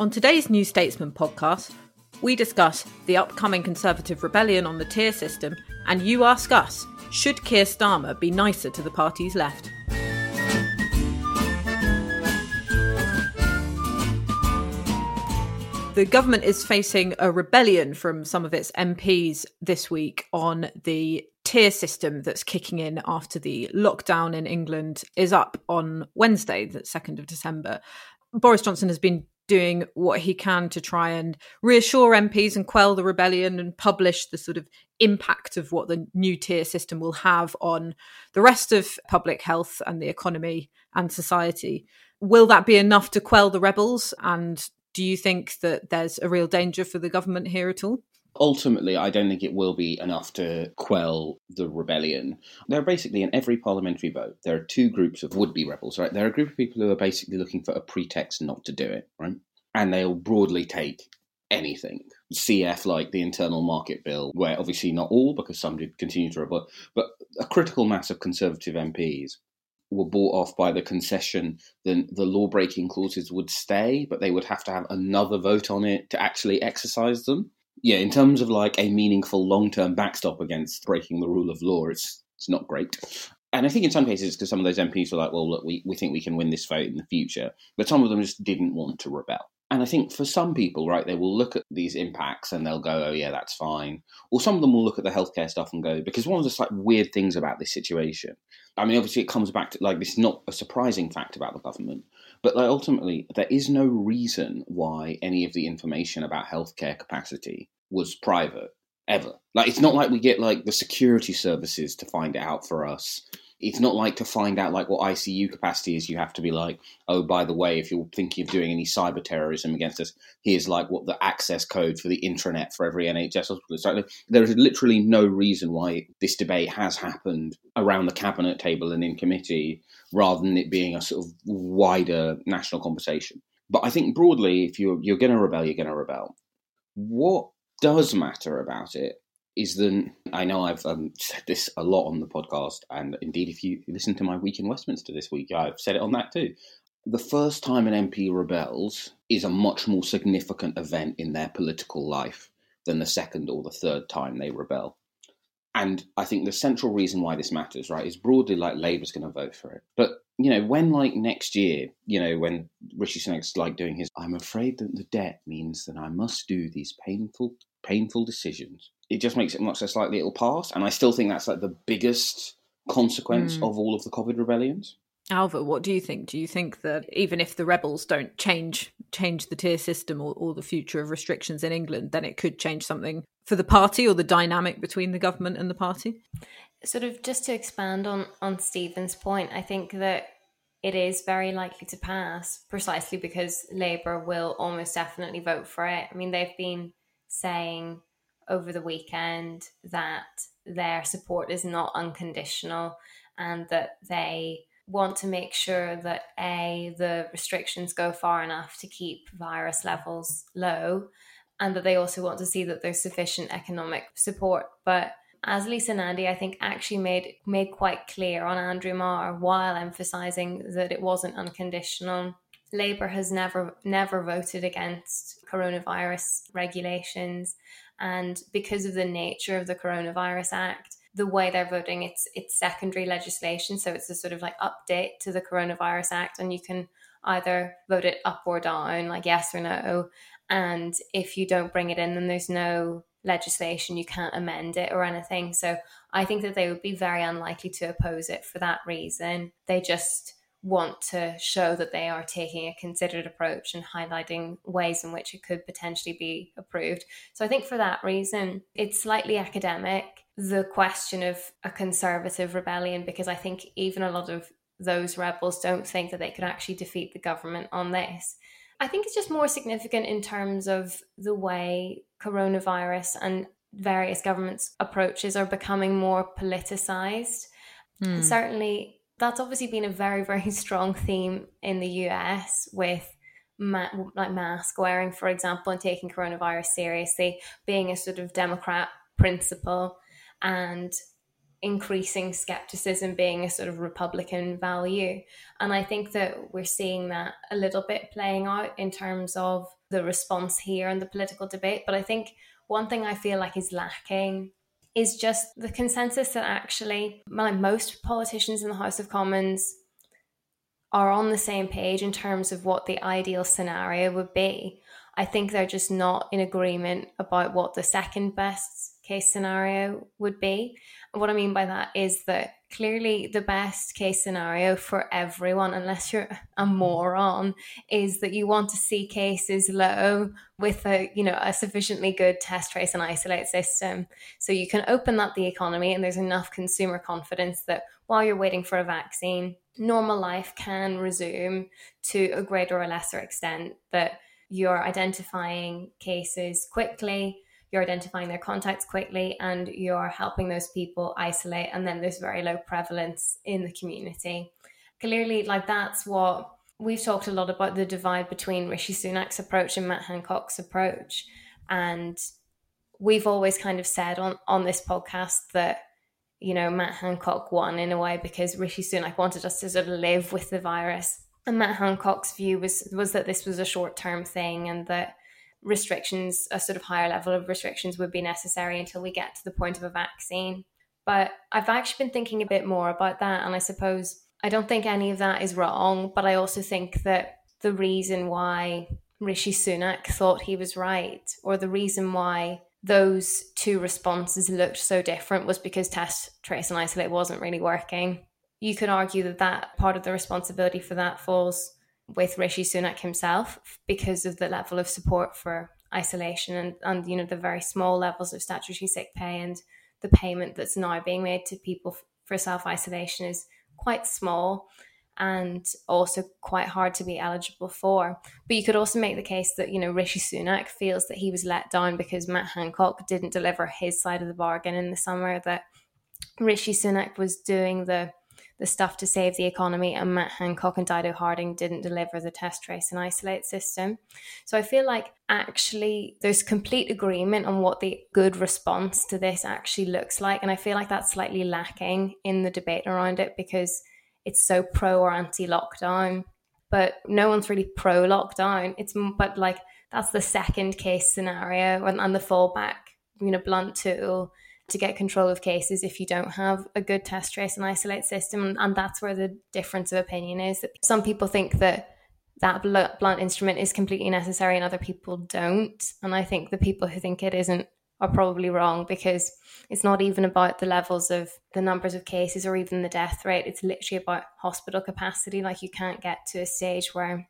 On today's New Statesman podcast, we discuss the upcoming Conservative rebellion on the tier system, and you ask us should Keir Starmer be nicer to the party's left? The government is facing a rebellion from some of its MPs this week on the tier system that's kicking in after the lockdown in England is up on Wednesday, the 2nd of December. Boris Johnson has been doing what he can to try and reassure MPs and quell the rebellion and publish the sort of impact of what the new tier system will have on the rest of public health and the economy and society. Will that be enough to quell the rebels? And do you think that there's a real danger for the government here at all? Ultimately, I don't think it will be enough to quell the rebellion. There are basically, in every parliamentary vote, there are two groups of would be rebels, right? There are a group of people who are basically looking for a pretext not to do it, right? And they'll broadly take anything. CF, like the internal market bill, where obviously not all, because some did continue to rebut, but a critical mass of Conservative MPs were bought off by the concession then the law breaking clauses would stay, but they would have to have another vote on it to actually exercise them yeah, in terms of like a meaningful long term backstop against breaking the rule of law, it's it's not great. And I think in some cases because some of those MPs were like, well, look, we, we think we can win this vote in the future. But some of them just didn't want to rebel. And I think for some people, right, they will look at these impacts and they'll go, oh, yeah, that's fine. Or some of them will look at the healthcare stuff and go, because one of the like weird things about this situation, I mean, obviously it comes back to like this is not a surprising fact about the government, but like, ultimately, there is no reason why any of the information about healthcare capacity was private ever. Like, it's not like we get like the security services to find it out for us. It's not like to find out like what ICU capacity is. You have to be like, oh, by the way, if you're thinking of doing any cyber terrorism against us, here's like what the access code for the intranet for every NHS hospital. So there is literally no reason why this debate has happened around the cabinet table and in committee rather than it being a sort of wider national conversation. But I think broadly, if you're you're going to rebel, you're going to rebel. What does matter about it is that I know I've um, said this a lot on the podcast, and indeed, if you listen to my week in Westminster this week, I've said it on that too. The first time an MP rebels is a much more significant event in their political life than the second or the third time they rebel. And I think the central reason why this matters, right, is broadly like Labour's going to vote for it. But, you know, when like next year, you know, when Rishi Sunak's like doing his, I'm afraid that the debt means that I must do these painful, painful decisions. It just makes it much less likely it'll pass. And I still think that's like the biggest consequence mm. of all of the COVID rebellions. Ailbhe, what do you think? Do you think that even if the rebels don't change change the tier system or, or the future of restrictions in England, then it could change something for the party or the dynamic between the government and the party? Sort of just to expand on on Stephen's point, I think that it is very likely to pass precisely because Labour will almost definitely vote for it. I mean, they've been saying over the weekend that their support is not unconditional and that they want to make sure that a the restrictions go far enough to keep virus levels low and that they also want to see that there's sufficient economic support but as Lisa Nandy, I think actually made made quite clear on Andrew Marr while emphasising that it wasn't unconditional. Labour has never never voted against coronavirus regulations, and because of the nature of the Coronavirus Act, the way they're voting it's it's secondary legislation so it's a sort of like update to the coronavirus act and you can either vote it up or down like yes or no And if you don't bring it in, then there's no legislation, you can't amend it or anything. So I think that they would be very unlikely to oppose it for that reason. They just want to show that they are taking a considered approach and highlighting ways in which it could potentially be approved. So I think for that reason, it's slightly academic, the question of a conservative rebellion, because I think even a lot of those rebels don't think that they could actually defeat the government on this. I think it's just more significant in terms of the way coronavirus and various governments' approaches are becoming more politicized. Mm. Certainly, that's obviously been a very very strong theme in the US with ma- like mask wearing for example and taking coronavirus seriously being a sort of democrat principle and increasing skepticism being a sort of republican value. And i think that we're seeing that a little bit playing out in terms of the response here and the political debate. But i think one thing i feel like is lacking is just the consensus that actually most politicians in the House of Commons are on the same page in terms of what the ideal scenario would be. I think they're just not in agreement about what the second best case scenario would be. And what I mean by that is that clearly the best case scenario for everyone, unless you're a mm. moron, is that you want to see cases low with a you know a sufficiently good test trace and isolate system. So you can open up the economy and there's enough consumer confidence that while you're waiting for a vaccine, normal life can resume to a greater or lesser extent that you're identifying cases quickly you're identifying their contacts quickly and you're helping those people isolate and then there's very low prevalence in the community. Clearly like that's what we've talked a lot about the divide between rishi sunak's approach and matt hancock's approach. And we've always kind of said on on this podcast that you know matt hancock won in a way because rishi sunak wanted us to sort of live with the virus. And matt hancock's view was was that this was a short term thing and that restrictions, a sort of higher level of restrictions would be necessary until we get to the point of a vaccine. But I've actually been thinking a bit more about that. And I suppose I don't think any of that is wrong. But I also think that the reason why Rishi Sunak thought he was right, or the reason why those two responses looked so different, was because test, trace, and isolate wasn't really working. You could argue that that part of the responsibility for that falls with Rishi Sunak himself because of the level of support for isolation and, and you know the very small levels of statutory sick pay and the payment that's now being made to people for self isolation is quite small and also quite hard to be eligible for. But you could also make the case that, you know, Rishi Sunak feels that he was let down because Matt Hancock didn't deliver his side of the bargain in the summer, that Rishi Sunak was doing the the stuff to save the economy, and Matt Hancock and Dido Harding didn't deliver the test, trace, and isolate system. So I feel like actually there's complete agreement on what the good response to this actually looks like. And I feel like that's slightly lacking in the debate around it because it's so pro or anti lockdown. But no one's really pro lockdown. It's but like that's the second case scenario and, and the fallback, you know, blunt tool to get control of cases if you don't have a good test, trace, and isolate system. And that's where the difference of opinion is. Some people think that that blunt instrument is completely necessary and other people don't. And I think the people who think it isn't are probably wrong because it's not even about the levels of the numbers of cases or even the death rate. It's literally about hospital capacity. Like you can't get to a stage where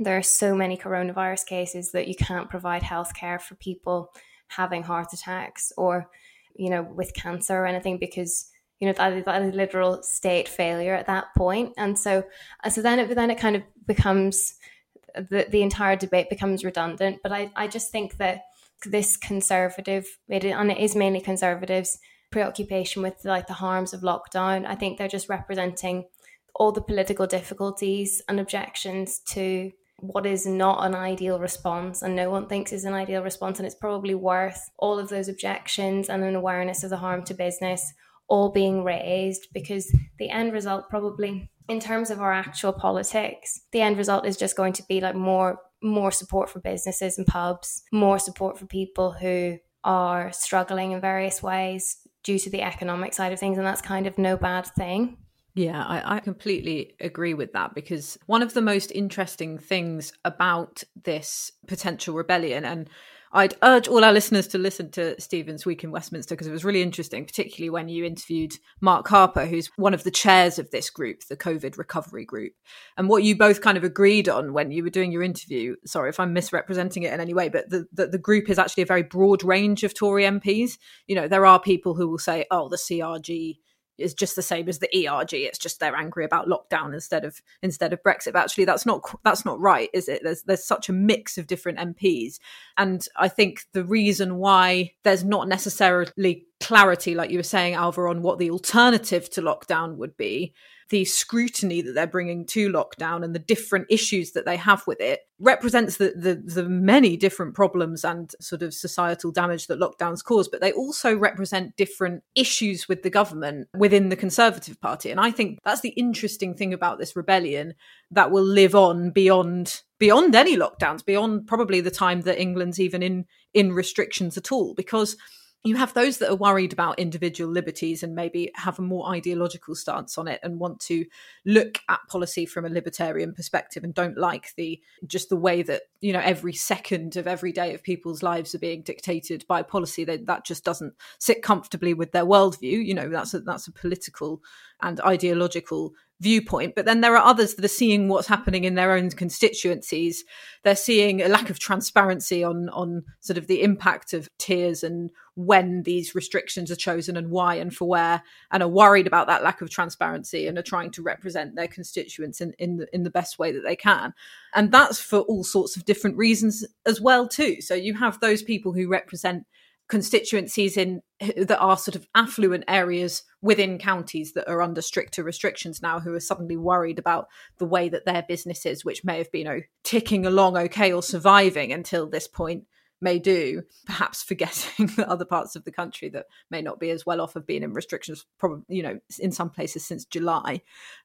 there are so many coronavirus cases that you can't provide healthcare for people having heart attacks or you know, with cancer or anything because you know that is, that is literal state failure at that point. And so uh, so then it then it kind of becomes the, the entire debate becomes redundant. But I, I just think that this conservative and it is mainly conservatives preoccupation with like the harms of lockdown i think they're just representing all the political difficulties and objections to what is not an ideal response and no one thinks is an ideal response and it's probably worth all of those objections and an awareness of the harm to business all being raised because the end result probably in terms of our actual politics the end result is just going to be like more more support for businesses and pubs more support for people who are struggling in various ways due to the economic side of things and that's kind of no bad thing Yeah, I, I, completely agree with that because one of the most interesting things about this potential rebellion, and I'd urge all our listeners to listen to Stephen's Week in Westminster because it was really interesting, particularly when you interviewed Mark Harper, who's one of the chairs of this group, the COVID recovery group. And what you both kind of agreed on when you were doing your interview, sorry if I'm misrepresenting it in any way, but the, the, the group is actually a very broad range of Tory MPs. You know, there are people who will say, oh, the CRG is just the same as the ERG. It's just they're angry about lockdown instead of instead of Brexit. But actually, that's not that's not right, is it? There's there's such a mix of different MPs, and I think the reason why there's not necessarily clarity, like you were saying, Ailbhe, on what the alternative to lockdown would be the scrutiny that they're bringing to lockdown and the different issues that they have with it represents the, the, the many different problems and sort of societal damage that lockdowns cause, but they also represent different issues with the government within the Conservative Party. And I think that's the interesting thing about this rebellion that will live on beyond beyond any lockdowns, beyond probably the time that England's even in in restrictions at all, because you have those that are worried about individual liberties and maybe have a more ideological stance on it and want to look at policy from a libertarian perspective and don't like the just the way that you know every second of every day of people's lives are being dictated by policy that that just doesn't sit comfortably with their worldview. You know that's a that's a political and ideological viewpoint. But then there are others that are seeing what's happening in their own constituencies. They're seeing a lack of transparency on on sort of the impact of tiers and when these restrictions are chosen and why and for where, and are worried about that lack of transparency and are trying to represent their constituents in in the, in the best way that they can. And that's for all sorts of different reasons as well too. So you have those people who represent constituencies in that are sort of affluent areas within counties that are under stricter restrictions now who are suddenly worried about the way that their businesses which may have been you know, ticking along okay or surviving until this point may do perhaps forgetting that other parts of the country that may not be as well off have been in restrictions probably you know in some places since july.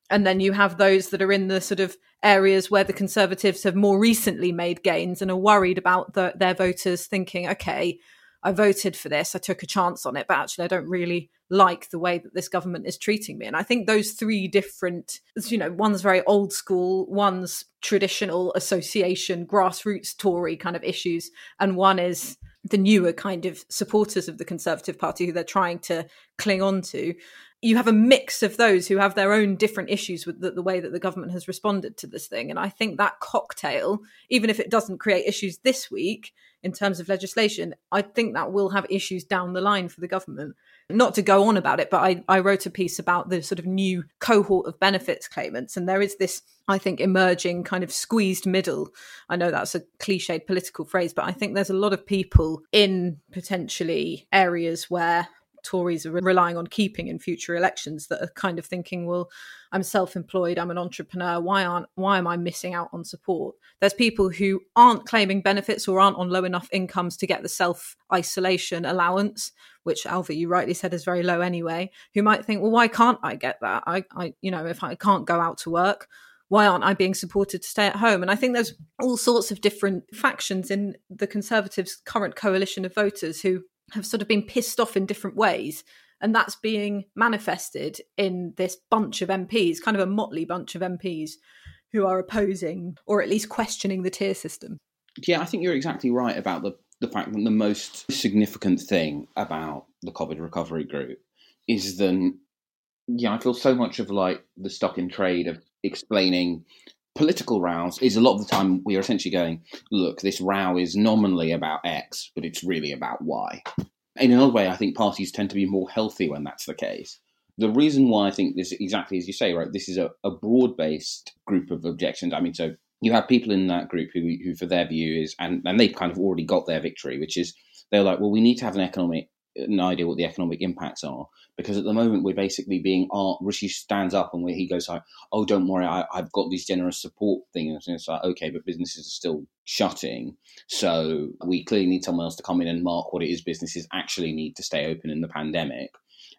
And then you have those that are in the sort of areas where the conservatives have more recently made gains and are worried about the, their voters thinking okay I voted for this, I took a chance on it, but actually I don't really like the way that this government is treating me. And I think those three different, you know, one's very old school, one's traditional association, grassroots Tory kind of issues, and one is the newer kind of supporters of the Conservative Party who they're trying to cling on to. You have a mix of those who have their own different issues with the, the, way that the government has responded to this thing. And I think that cocktail, even if it doesn't create issues this week, in terms of legislation, I think that will have issues down the line for the government. Not to go on about it, but I, I wrote a piece about the sort of new cohort of benefits claimants. And there is this, I think, emerging kind of squeezed middle. I know that's a cliched political phrase, but I think there's a lot of people in potentially areas where Tories are relying on keeping in future elections that are kind of thinking, well, I'm self-employed, I'm an entrepreneur. Why aren't why am I missing out on support? There's people who aren't claiming benefits or aren't on low enough incomes to get the self-isolation allowance, which Ailbhe, you rightly said is very low anyway, who might think, well, why can't I get that? I, I you know, if I can't go out to work, why aren't I being supported to stay at home? And I think there's all sorts of different factions in the Conservatives' current coalition of voters who have sort of been pissed off in different ways and that's being manifested in this bunch of MPs, kind of a motley bunch of MPs who are opposing or at least questioning the tier system. Yeah, I think you're exactly right about the, the fact that the most significant thing about the COVID recovery group is that, yeah, I feel so much of like the stock in trade of explaining political rows is a lot of the time we are essentially going, look, this row is nominally about X, but it's really about Y in another way, I think parties tend to be more healthy when that's the case. The reason why I think this, exactly as you say, right, this is a, a broad based group of objections. I mean, so you have people in that group who, who for their view is, and, and they've kind of already got their victory, which is they're like, well, we need to have an economic, an idea what the economic impacts are, because at the moment we're basically being, uh, Rishi stands up and where he goes like, oh, don't worry, I, have got these generous support things. And it's like, okay, but businesses are still shutting. So we clearly need someone else to come in and mark what it is businesses actually need to stay open in the pandemic.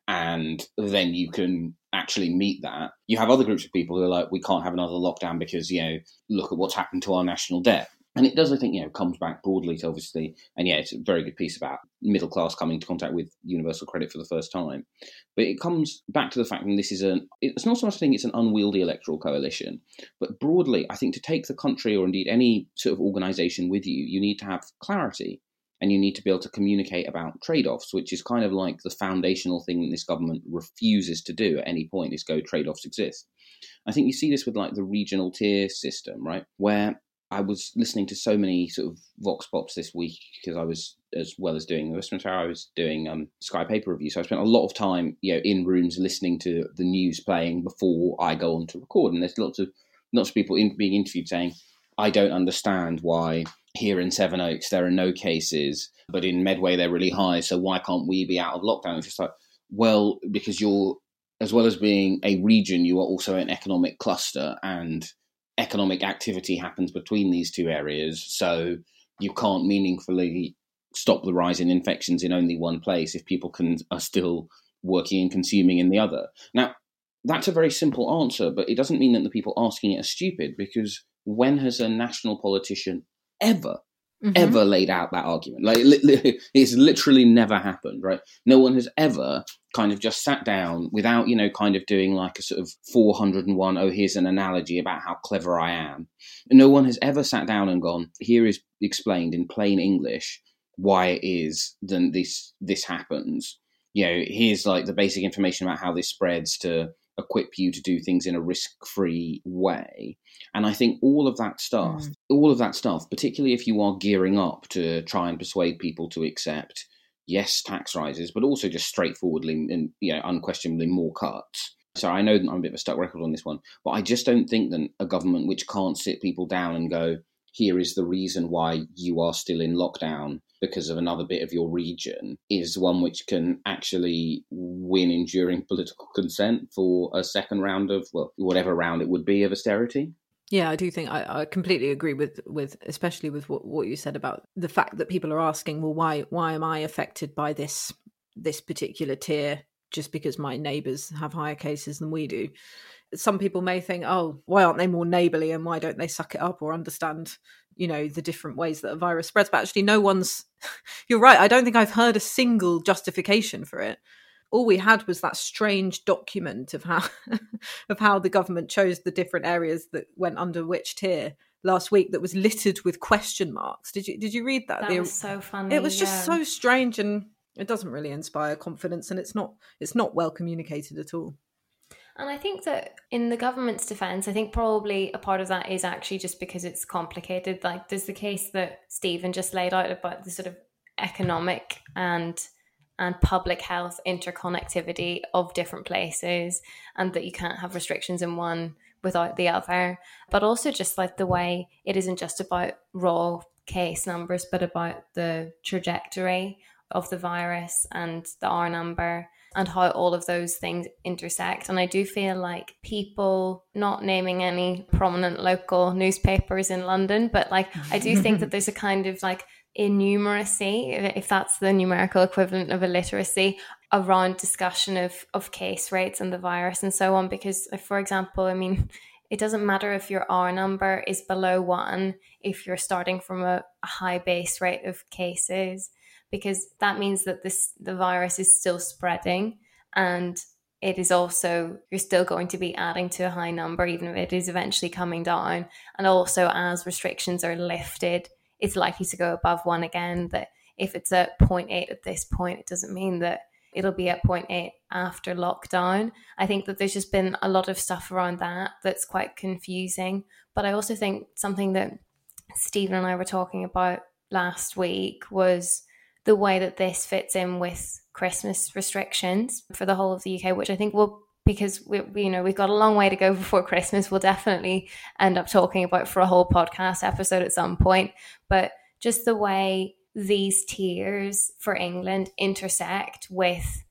And then you can actually meet that. You have other groups of people who are like, we can't have another lockdown because, you know, look at what's happened to our national debt. And it does, I think, you know, comes back broadly to obviously, and yeah, it's a very good piece about middle class coming into contact with universal credit for the first time. But it comes back to the fact that this is an, it's not so much a thing, it's an unwieldy electoral coalition. But broadly, I think to take the country or indeed any sort of organization with you, you need to have clarity and you need to be able to communicate about trade-offs which is kind of like the foundational thing that this government refuses to do at any point is go trade-offs exist i think you see this with like the regional tier system right where I was listening to so many sort of vox pops this week because I was, as well as doing the Westminster, I was doing um, Sky Paper Review. So I spent a lot of time, you know, in rooms listening to the news playing before I go on to record. And there's lots of lots of people in, being interviewed saying, "I don't understand why here in Sevenoaks there are no cases, but in Medway they're really high. So why can't we be out of lockdown?" It's just like, well, because you're as well as being a region, you are also an economic cluster and economic activity happens between these two areas. So you can't meaningfully stop the rise in infections in only one place if people can are still working and consuming in the other. Now, that's a very simple answer, but it doesn't mean that the people asking it are stupid because when has a national politician ever mm-hmm. ever laid out that argument. Like li- li- it's literally never happened, right? No one has ever kind of just sat down without, you know, kind of doing like a sort of 401, oh, here's an analogy about how clever I am. No one has ever sat down and gone, here is explained in plain English why it is then this this happens. You know, here's like the basic information about how this spreads to equip you to do things in a risk-free way. And I think all of that stuff, mm. all of that stuff, particularly if you are gearing up to try and persuade people to accept yes tax rises, but also just straightforwardly and you know unquestionably more cuts. So I know that I'm a bit of a stuck record on this one, but I just don't think that a government which can't sit people down and go, here is the reason why you are still in lockdown because of another bit of your region is one which can actually win enduring political consent for a second round of well whatever round it would be of austerity yeah, I do think I, I, completely agree with with especially with what, what you said about the fact that people are asking, well, why why am I affected by this this particular tier just because my neighbours have higher cases than we do? Some people may think, oh, why aren't they more neighbourly and why don't they suck it up or understand, you know, the different ways that a virus spreads? But actually, no one's. You're right. I don't think I've heard a single justification for it. All we had was that strange document of how of how the government chose the different areas that went under which tier last week that was littered with question marks. Did you did you read that? That the, was so funny. It was just so strange and it doesn't really inspire confidence and it's not it's not well communicated at all. And I think that in the government's defense, I think probably a part of that is actually just because it's complicated. Like there's the case that Stephen just laid out about the sort of economic and and public health interconnectivity of different places and that you can't have restrictions in one without the other. But also just like the way it isn't just about raw case numbers, but about the trajectory of the virus and the R number and how all of those things intersect. And I do feel like people, not naming any prominent local newspapers in London, but like I do think that there's a kind of like innumeracy, if that's the numerical equivalent of illiteracy, around discussion of, of case rates and the virus and so on. Because, for example, I mean, it doesn't matter if your R number is below one if you're starting from a, a high base rate of cases because that means that this the virus is still spreading and it is also you're still going to be adding to a high number even if it is eventually coming down. And also as restrictions are lifted it's likely to go above one again that if it's at 0.8 at this point it doesn't mean that it'll be at 0.8 after lockdown. I think that there's just been a lot of stuff around that that's quite confusing. But i also think something that stephen and i were talking about last week was the way that this fits in with Christmas restrictions for the whole of the UK, which I think will because we, you know we've got a long way to go before Christmas. We'll definitely end up talking about for a whole podcast episode at some point. But just the way these tiers for England intersect with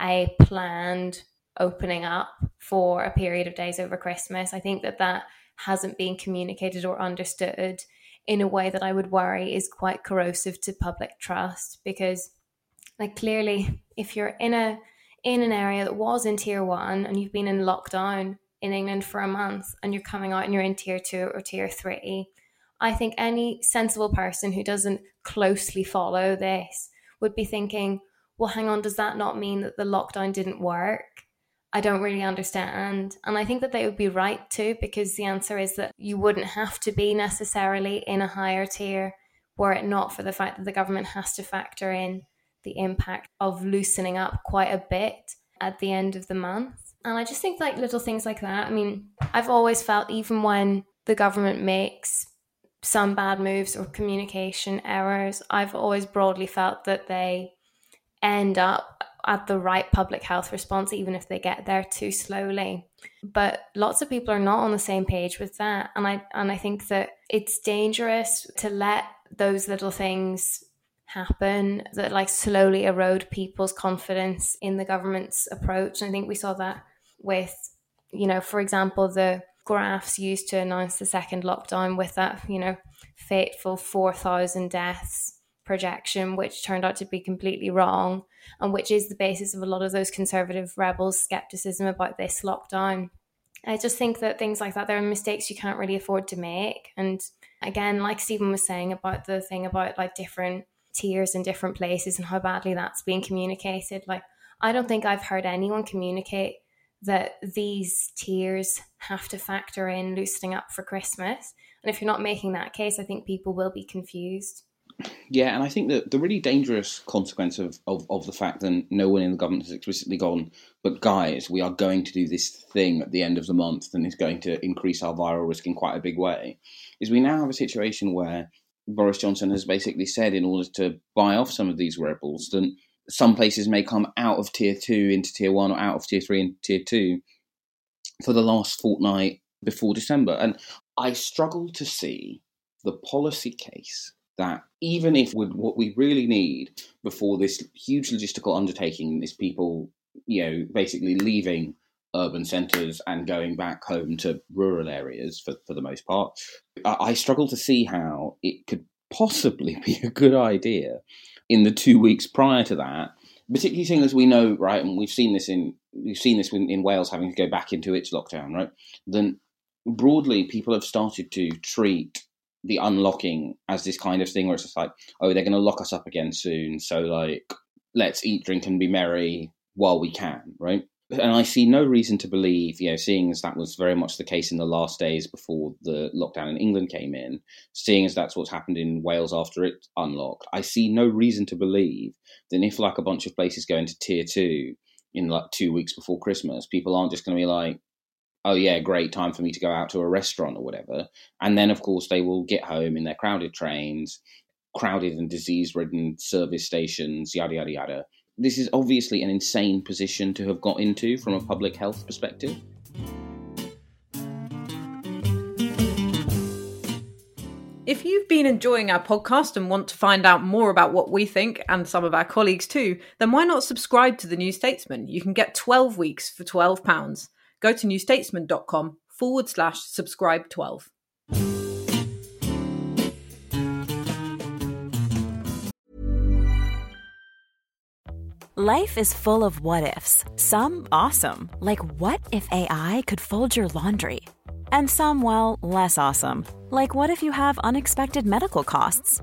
a planned opening up for a period of days over Christmas, I think that that hasn't been communicated or understood in a way that I would worry is quite corrosive to public trust because like clearly if you're in a in an area that was in tier 1 and you've been in lockdown in England for a month and you're coming out and you're in tier 2 or tier 3 I think any sensible person who doesn't closely follow this would be thinking, well, hang on, does that not mean that the lockdown didn't work? I don't really understand. And I think that they would be right too, because the answer is that you wouldn't have to be necessarily in a higher tier were it not for the fact that the government has to factor in the impact of loosening up quite a bit at the end of the month. And I just think like little things like that. I mean, I've always felt even when the government makes some bad moves or communication errors, I've always broadly felt that they end up at the right public health response, even if they get there too slowly. But lots of people are not on the same page with that. And I and I think that it's dangerous to let those little things happen that like slowly erode people's confidence in the government's approach. And I think we saw that with, you know, for example, the graphs used to announce the second lockdown with that, you know, fateful 4,000 deaths projection, which turned out to be completely wrong, and which is the basis of a lot of those conservative rebels' skepticism about this lockdown. I just think that things like that, there are mistakes you can't really afford to make. And again, like Stephen was saying about the thing about like different tiers in different places and how badly that's being communicated, like I don't think I've heard anyone communicate that these tiers have to factor in loosening up for Christmas. And if you're not making that case, I think people will be confused. Yeah, and I think that the really dangerous consequence of, of, of the fact that no one in the government has explicitly gone, but guys, we are going to do this thing at the end of the month and it's going to increase our viral risk in quite a big way, is we now have a situation where Boris Johnson has basically said in order to buy off some of these rebels, that some places may come out of tier two into tier one or out of tier three into tier two for the last fortnight before December. And I struggle to see the policy case that even if what we really need before this huge logistical undertaking is people, you know, basically leaving urban centres and going back home to rural areas for, for the most part, I, I struggle to see how it could possibly be a good idea in the two weeks prior to that, particularly seeing as we know, right, and we've seen this in we've seen this in, in Wales having to go back into its lockdown, right? Then broadly, people have started to treat the unlocking as this kind of thing where it's just like, oh, they're going to lock us up again soon, so like, let's eat, drink, and be merry while we can, right? and I see no reason to believe, you know, seeing as that was very much the case in the last days before the lockdown in England came in, seeing as that's what's happened in Wales after it unlocked, I see no reason to believe that if like a bunch of places go into tier two in like two weeks before Christmas, people aren't just going to be like, oh yeah, great time for me to go out to a restaurant or whatever. And then of course they will get home in their crowded trains, crowded and disease ridden service stations, yada yada yada this is obviously an insane position to have got into from a public health perspective. If you've been enjoying our podcast and want to find out more about what we think and some of our colleagues too, then why not subscribe to The New Statesman? You can get 12 weeks for £12. Go to newstatesman.com forward slash subscribe 12. Life is full of what ifs, some awesome, like what if AI could fold your laundry? And some, well, less awesome, like what if you have unexpected medical costs?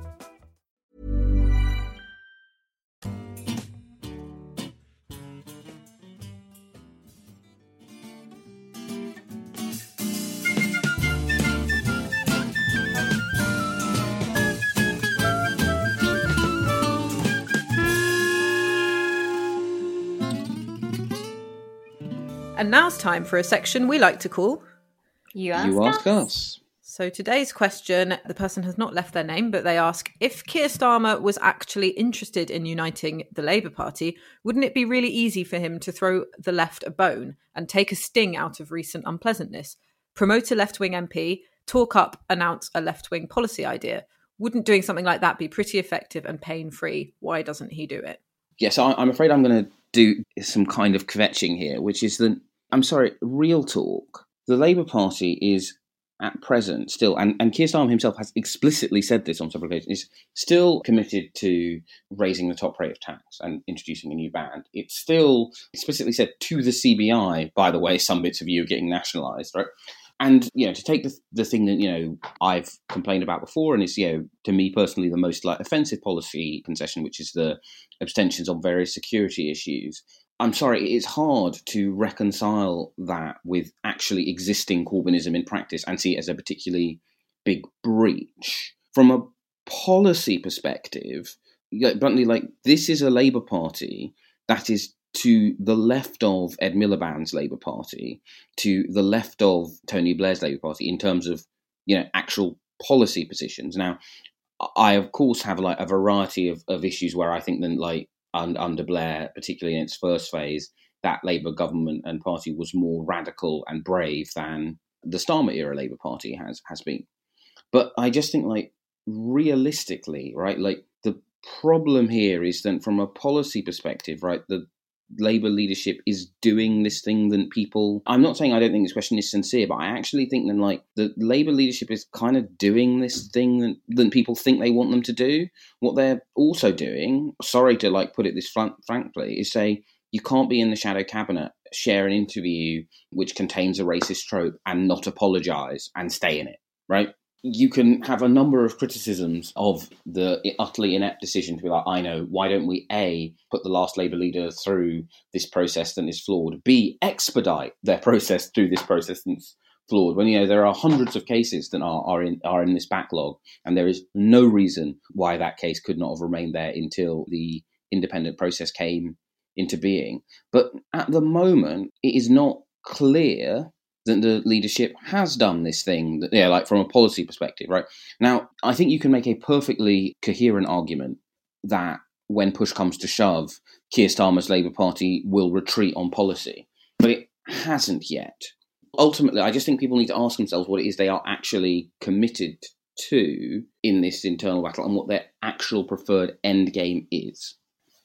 And now it's time for a section we like to call You Ask, you ask us. us. So today's question, the person has not left their name, but they ask if Keir Starmer was actually interested in uniting the Labour Party, wouldn't it be really easy for him to throw the left a bone and take a sting out of recent unpleasantness? Promote a left wing MP, talk up, announce a left wing policy idea. Wouldn't doing something like that be pretty effective and pain free? Why doesn't he do it? Yes, I, I'm afraid I'm going to do some kind of kvetching here, which is that I'm sorry, real talk. the Labour Party is at present still, and, and Keir Starmer himself has explicitly said this on several occasions, is still committed to raising the top rate of tax and introducing a new band. It's still explicitly said to the CBI, by the way, some bits of you are getting nationalised, right? And you know, to take the, the thing that you know I've complained about before, and it's you know to me personally the most like offensive policy concession, which is the abstentions on various security issues. I'm sorry, it's hard to reconcile that with actually existing Corbynism in practice and see it as a particularly big breach. From a policy perspective, bluntly, like this is a Labour Party that is to the left of Ed Miliband's Labour Party, to the left of Tony Blair's Labour Party in terms of you know actual policy positions. Now, I of course have like a variety of, of issues where I think that like under Blair, particularly in its first phase, that Labour government and party was more radical and brave than the Starmer era Labour Party has has been. But I just think, like realistically, right, like the problem here is that from a policy perspective, right, the Labour leadership is doing this thing that people. I'm not saying I don't think this question is sincere, but I actually think that like the Labour leadership is kind of doing this thing that, that people think they want them to do. What they're also doing, sorry to like put it this frankly, is say you can't be in the shadow cabinet, share an interview which contains a racist trope, and not apologise and stay in it, right? You can have a number of criticisms of the utterly inept decision to be like, I know, why don't we A, put the last Labour leader through this process that is flawed, B, expedite their process through this process that's flawed, when you know there are hundreds of cases that are, are in are in this backlog, and there is no reason why that case could not have remained there until the independent process came into being. But at the moment, it is not clear that the leadership has done this thing, yeah, like from a policy perspective, right? Now, I think you can make a perfectly coherent argument that when push comes to shove, Keir Starmer's Labour Party will retreat on policy, but it hasn't yet. Ultimately, I just think people need to ask themselves what it is they are actually committed to in this internal battle and what their actual preferred end game is.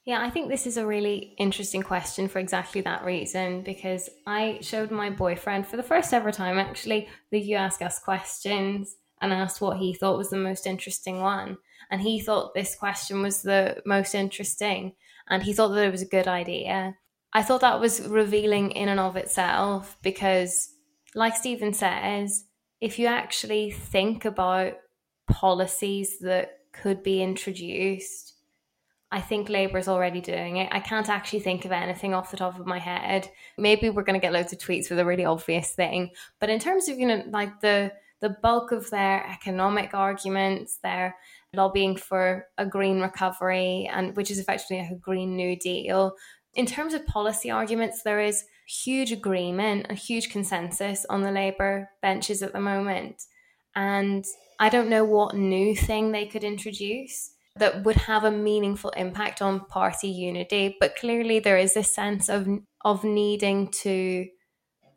Yeah, I think this is a really interesting question for exactly that reason because I showed my boyfriend for the first ever time actually the You Ask Us questions and asked what he thought was the most interesting one. And he thought this question was the most interesting and he thought that it was a good idea. I thought that was revealing in and of itself because, like Stephen says, if you actually think about policies that could be introduced I think Labour is already doing it. I can't actually think of anything off the top of my head. Maybe we're going to get loads of tweets with a really obvious thing. But in terms of, you know, like the the bulk of their economic arguments, their lobbying for a green recovery and which is effectively a green new deal. In terms of policy arguments, there is huge agreement, a huge consensus on the Labour benches at the moment. And I don't know what new thing they could introduce that would have a meaningful impact on party unity. But clearly, there is a sense of of needing to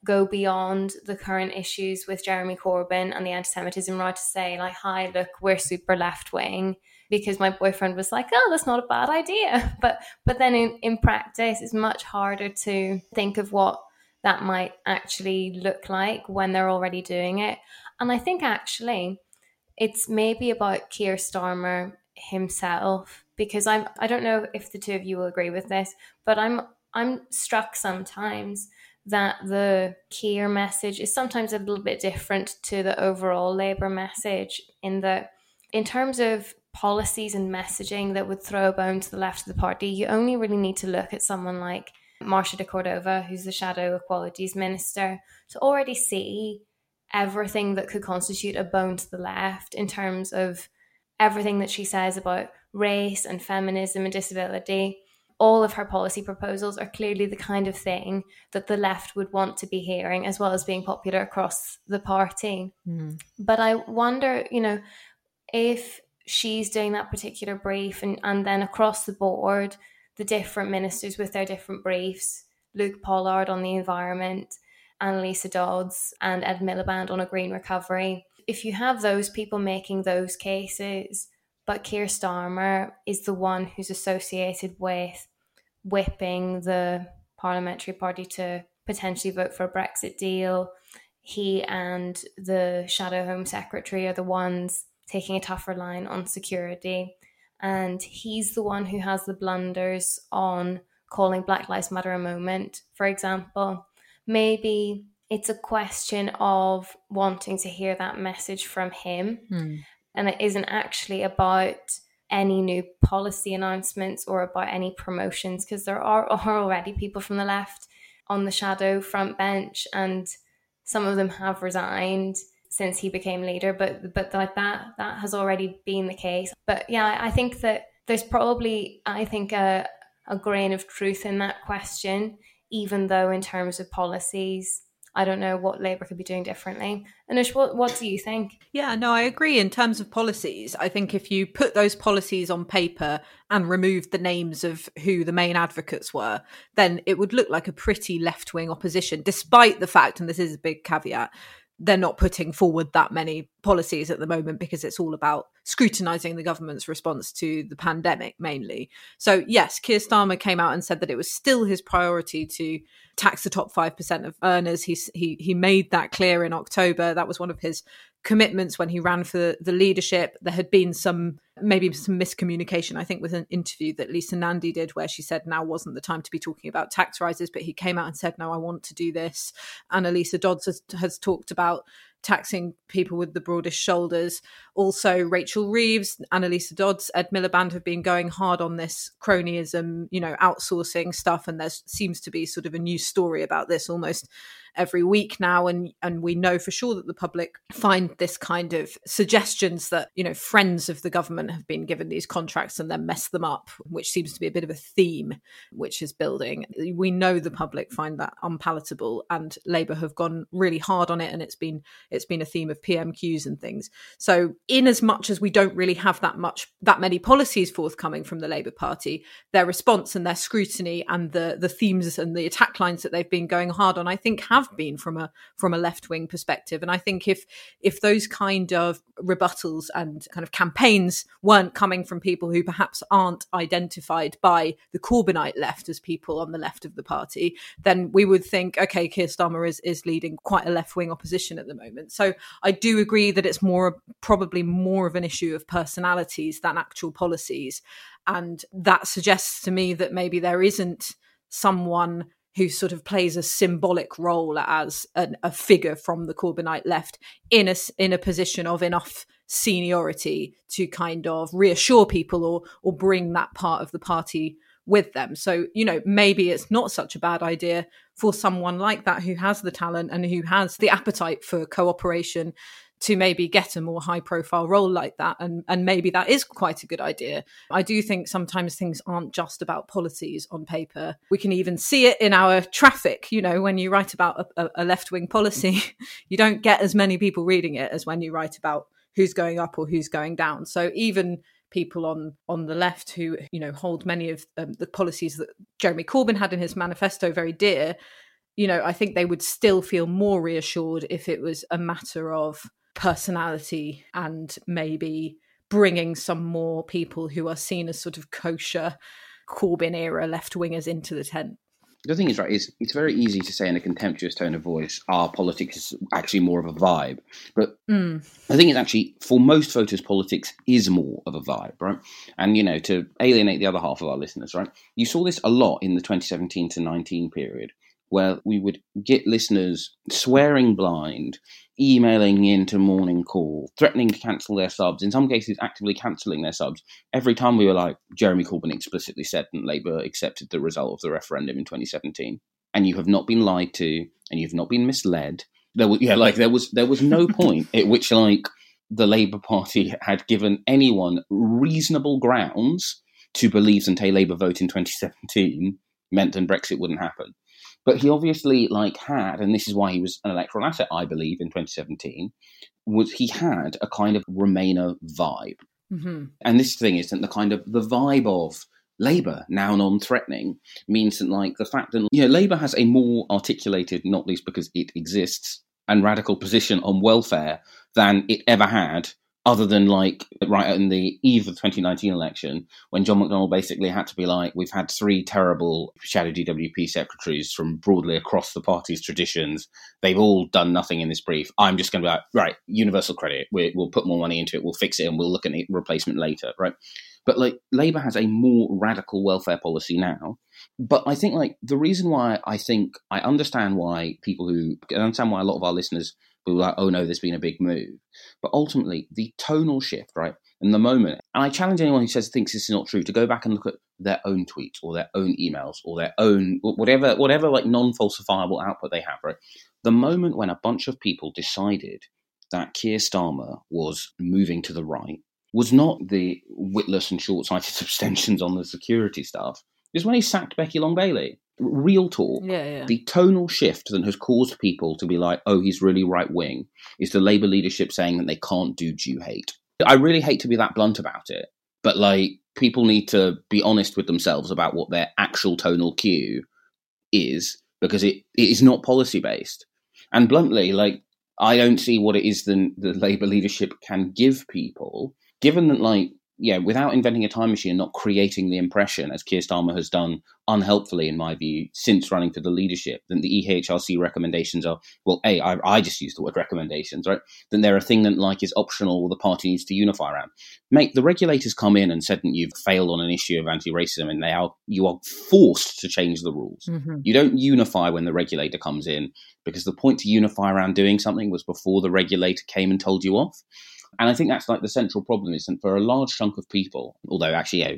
go beyond the current issues with Jeremy Corbyn and the anti-Semitism right to say like, "Hi, look, we're super left wing." Because my boyfriend was like, "Oh, that's not a bad idea," but but then in, in practice, it's much harder to think of what that might actually look like when they're already doing it. And I think actually, it's maybe about Keir Starmer himself because I'm I don't know if the two of you will agree with this, but I'm I'm struck sometimes that the Keir message is sometimes a little bit different to the overall Labour message in that in terms of policies and messaging that would throw a bone to the left of the party, you only really need to look at someone like Marsha de Cordova, who's the Shadow Equalities Minister, to already see everything that could constitute a bone to the left in terms of everything that she says about race and feminism and disability, all of her policy proposals are clearly the kind of thing that the left would want to be hearing, as well as being popular across the party. Mm. But I wonder, you know, if she's doing that particular brief and, and then across the board, the different ministers with their different briefs, Luke Pollard on the environment, Anneliese Dodds and Ed Miliband on a green recovery, if you have those people making those cases, but Keir Starmer is the one who's associated with whipping the parliamentary party to potentially vote for a Brexit deal. he and the Shadow Home Secretary are the ones taking a tougher line on security. And he's the one who has the blunders on calling Black Lives Matter a moment, for example. Maybe it's a question of wanting to hear that message from him. Hmm. And it isn't actually about any new policy announcements or about any promotions because there are, are already people from the left on the shadow front bench and some of them have resigned since he became leader but but like that that has already been the case but yeah i think that there's probably i think a, a grain of truth in that question even though in terms of policies I don't know what Labour could be doing differently. Anoosh, what, what do you think? Yeah, no, I agree. In terms of policies, I think if you put those policies on paper and removed the names of who the main advocates were, then it would look like a pretty left wing opposition, despite the fact, and this is a big caveat, they're not putting forward that many policies at the moment because it's all about scrutinizing the government's response to the pandemic mainly. So, yes, Keir Starmer came out and said that it was still his priority to tax the top 5% of earners. He, he, he made that clear in October. That was one of his commitments when he ran for the leadership. There had been some maybe some miscommunication, I think, with an interview that Lisa Nandy did where she said now wasn't the time to be talking about tax rises, but he came out and said, No, I want to do this. Anneliese Dodds has, has talked about taxing people with the broadest shoulders. Also, Rachel Reeves, Anneliese Dodds, Ed Miliband have been going hard on this cronyism, you know, outsourcing stuff. And there seems to be sort of a new story about this almost every week now and and we know for sure that the public find this kind of suggestions that you know friends of the government have been given these contracts and then mess them up which seems to be a bit of a theme which is building we know the public find that unpalatable and labor have gone really hard on it and it's been it's been a theme of pmqs and things so in as much as we don't really have that much that many policies forthcoming from the labor party their response and their scrutiny and the the themes and the attack lines that they've been going hard on i think have have been from a from a left wing perspective. And I think if if those kind of rebuttals and kind of campaigns weren't coming from people who perhaps aren't identified by the Corbynite left as people on the left of the party, then we would think, okay, Keir Starmer is is leading quite a left wing opposition at the moment. So I do agree that it's more probably more of an issue of personalities than actual policies. And that suggests to me that maybe there isn't someone who sort of plays a symbolic role as an, a figure from the Corbynite left in a in a position of enough seniority to kind of reassure people or or bring that part of the party with them. So, you know, maybe it's not such a bad idea for someone like that who has the talent and who has the appetite for cooperation to maybe get a more high profile role like that. And and maybe that is quite a good idea. I do think sometimes things aren't just about policies on paper. We can even see it in our traffic you know when you write about a, a left wing policy you don't get as many people reading it as when you write about who's going up or who's going down so even people on on the left who you know hold many of um, the policies that Jeremy Corbyn had in his manifesto very dear you know i think they would still feel more reassured if it was a matter of personality and maybe bringing some more people who are seen as sort of kosher Corbyn era left wingers into the tent. The thing is, right, is it's very easy to say in a contemptuous tone of voice, our politics is actually more of a vibe. But mm. the thing is, actually, for most voters, politics is more of a vibe, right? And, you know, to alienate the other half of our listeners, right, you saw this a lot in the 2017 to 19 period, where we would get listeners swearing blind, emailing into morning call, threatening to cancel their subs, in some cases actively cancelling their subs. Every time we were like, Jeremy Corbyn explicitly said that Labour accepted the result of the referendum in 2017. And you have not been lied to, and you've not been misled. There was, yeah, like there was, there was no point at which like the Labour Party had given anyone reasonable grounds to believe that a Labour vote in 2017 meant that Brexit wouldn't happen. But he obviously like had, and this is why he was an electoral asset, I believe, in 2017, was he had a kind of Remainer vibe. Mm-hmm. And this thing is that the kind of the vibe of Labour, now non-threatening, means that like the fact that you know Labour has a more articulated, not least because it exists, and radical position on welfare than it ever had other than like right in the eve of the 2019 election when John McDonnell basically had to be like, we've had three terrible shadow DWP secretaries from broadly across the party's traditions. They've all done nothing in this brief. I'm just going to be like, right, universal credit. we will put more money into it. We'll fix it and we'll look at the replacement later, right? But like Labour has a more radical welfare policy now. But I think like the reason why I think I understand why people who I understand why a lot of our listeners who like, oh no, there's been a big move. But ultimately, the tonal shift, right? In the moment, and I challenge anyone who says thinks this is not true to go back and look at their own tweets or their own emails or their own whatever whatever like non-falsifiable output they have, right? The moment when a bunch of people decided that Keir Starmer was moving to the right was not the witless and short-sighted abstentions on the security stuff. It was when he sacked Becky Long Bailey real talk, yeah, yeah. the tonal shift that has caused people to be like, oh, he's really right wing, is the Labour leadership saying that they can't do Jew hate. I really hate to be that blunt about it, but like people need to be honest with themselves about what their actual tonal cue is because it, it is not policy based. And bluntly, like I don't see what it is that the Labour leadership can give people, given that like yeah, without inventing a time machine, not creating the impression, as Keir Starmer has done unhelpfully, in my view, since running for the leadership, then the EHRC recommendations are, well, A, I, I just use the word recommendations, right? Then they're a thing that, like, is optional, or the party needs to unify around. Mate, the regulators come in and said that you've failed on an issue of anti racism, and they are, you are forced to change the rules. Mm-hmm. You don't unify when the regulator comes in, because the point to unify around doing something was before the regulator came and told you off. And I think that's like the central problem is that for a large chunk of people, although actually, yeah,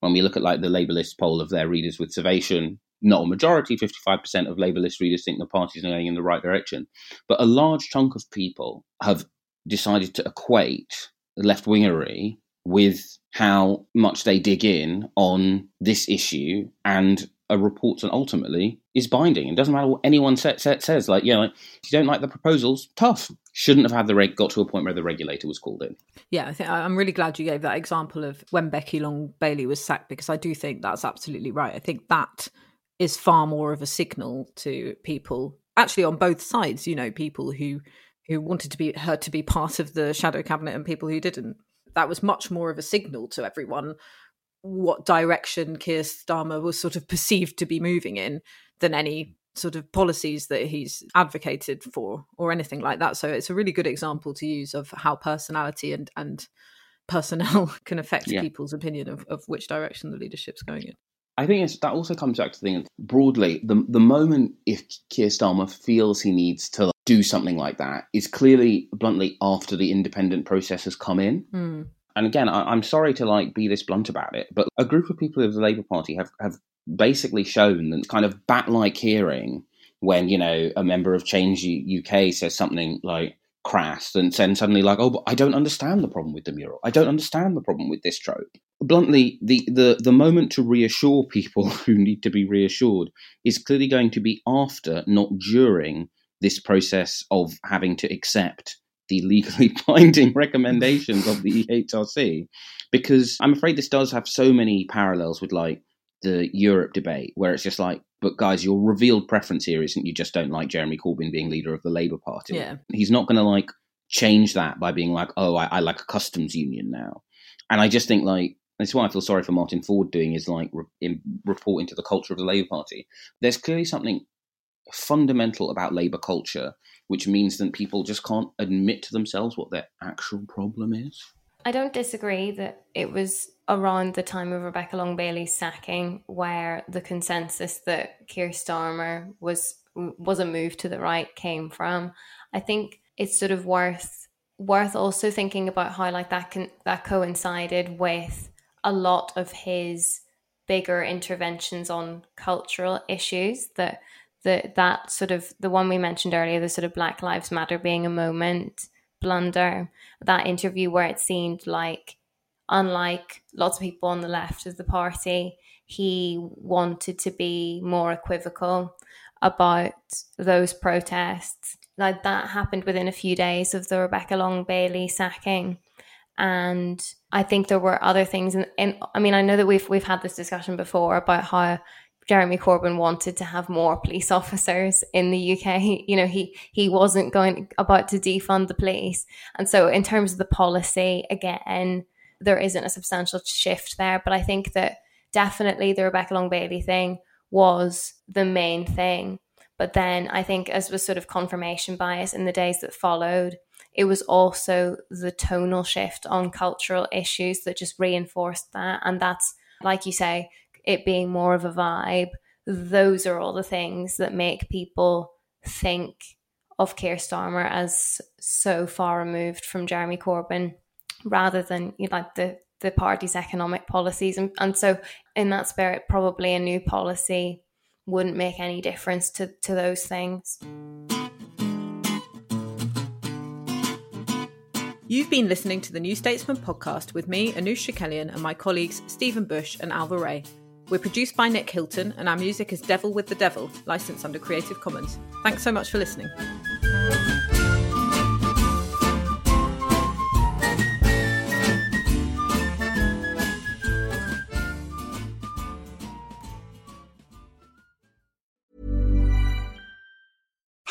when we look at like the Labour list poll of their readers with Survation, not a majority, 55% of Labour list readers think the party's going in the right direction. But a large chunk of people have decided to equate left wingery with how much they dig in on this issue and a report and ultimately is binding. It doesn't matter what anyone set, set, says. Like, yeah, like, if you don't like the proposals, tough. Shouldn't have had the reg got to a point where the regulator was called in. Yeah, I think I'm really glad you gave that example of when Becky Long Bailey was sacked because I do think that's absolutely right. I think that is far more of a signal to people, actually on both sides. You know, people who who wanted to be her to be part of the shadow cabinet and people who didn't. That was much more of a signal to everyone what direction Keir Starmer was sort of perceived to be moving in than any sort of policies that he's advocated for or anything like that. So it's a really good example to use of how personality and and personnel can affect yeah. people's opinion of, of which direction the leadership's going in. I think that also comes back to the thing broadly. The the moment if Keir Starmer feels he needs to do something like that is clearly bluntly after the independent process has come in. Mm and again, I, am sorry to like be this blunt about it, but a group of people of the Labour Party have, have basically shown that kind of bat-like hearing when you know a member of Change UK says something like crass, and then suddenly like, oh, but I don't understand the problem with the mural. I don't understand the problem with this trope. Bluntly, the the the moment to reassure people who need to be reassured is clearly going to be after, not during this process of having to accept the legally binding recommendations of the EHRC, because I'm afraid this does have so many parallels with like the Europe debate, where it's just like, but guys, your revealed preference here isn't you just don't like Jeremy Corbyn being leader of the Labour Party. Yeah. He's not going to like change that by being like, oh, I, I like a customs union now. And I just think like that's why I feel sorry for Martin Forde doing is like re- in, report into the culture of the Labour Party. There's clearly something fundamental about Labour culture which means that people just can't admit to themselves what their actual problem is. I don't disagree that it was around the time of Rebecca Long Bailey's sacking where the consensus that Keir Starmer was was a move to the right came from. I think it's sort of worth worth also thinking about how like that can that coincided with a lot of his bigger interventions on cultural issues that the that sort of the one we mentioned earlier, the sort of Black Lives Matter being a moment blunder, that interview where it seemed like, unlike lots of people on the left of the party, he wanted to be more equivocal about those protests. Like that happened within a few days of the Rebecca Long Bailey sacking. And I think there were other things and I mean I know that we've we've had this discussion before about how Jeremy Corbyn wanted to have more police officers in the UK. You know, he he wasn't going about to defund the police. And so in terms of the policy, again, there isn't a substantial shift there. But I think that definitely the Rebecca Long Bailey thing was the main thing. But then I think as was sort of confirmation bias in the days that followed, it was also the tonal shift on cultural issues that just reinforced that. And that's, like you say, it being more of a vibe. Those are all the things that make people think of Keir Starmer as so far removed from Jeremy Corbyn rather than you know, like the the party's economic policies and, and so in that spirit probably a new policy wouldn't make any difference to, to those things. You've been listening to the New Statesman podcast with me, Anoosh Chakelian, and my colleagues Stephen Bush and Ailbhe Rea. We're produced by Nick Hilton, and our music is Devil with the Devil, licensed under Creative Commons. Thanks so much for listening.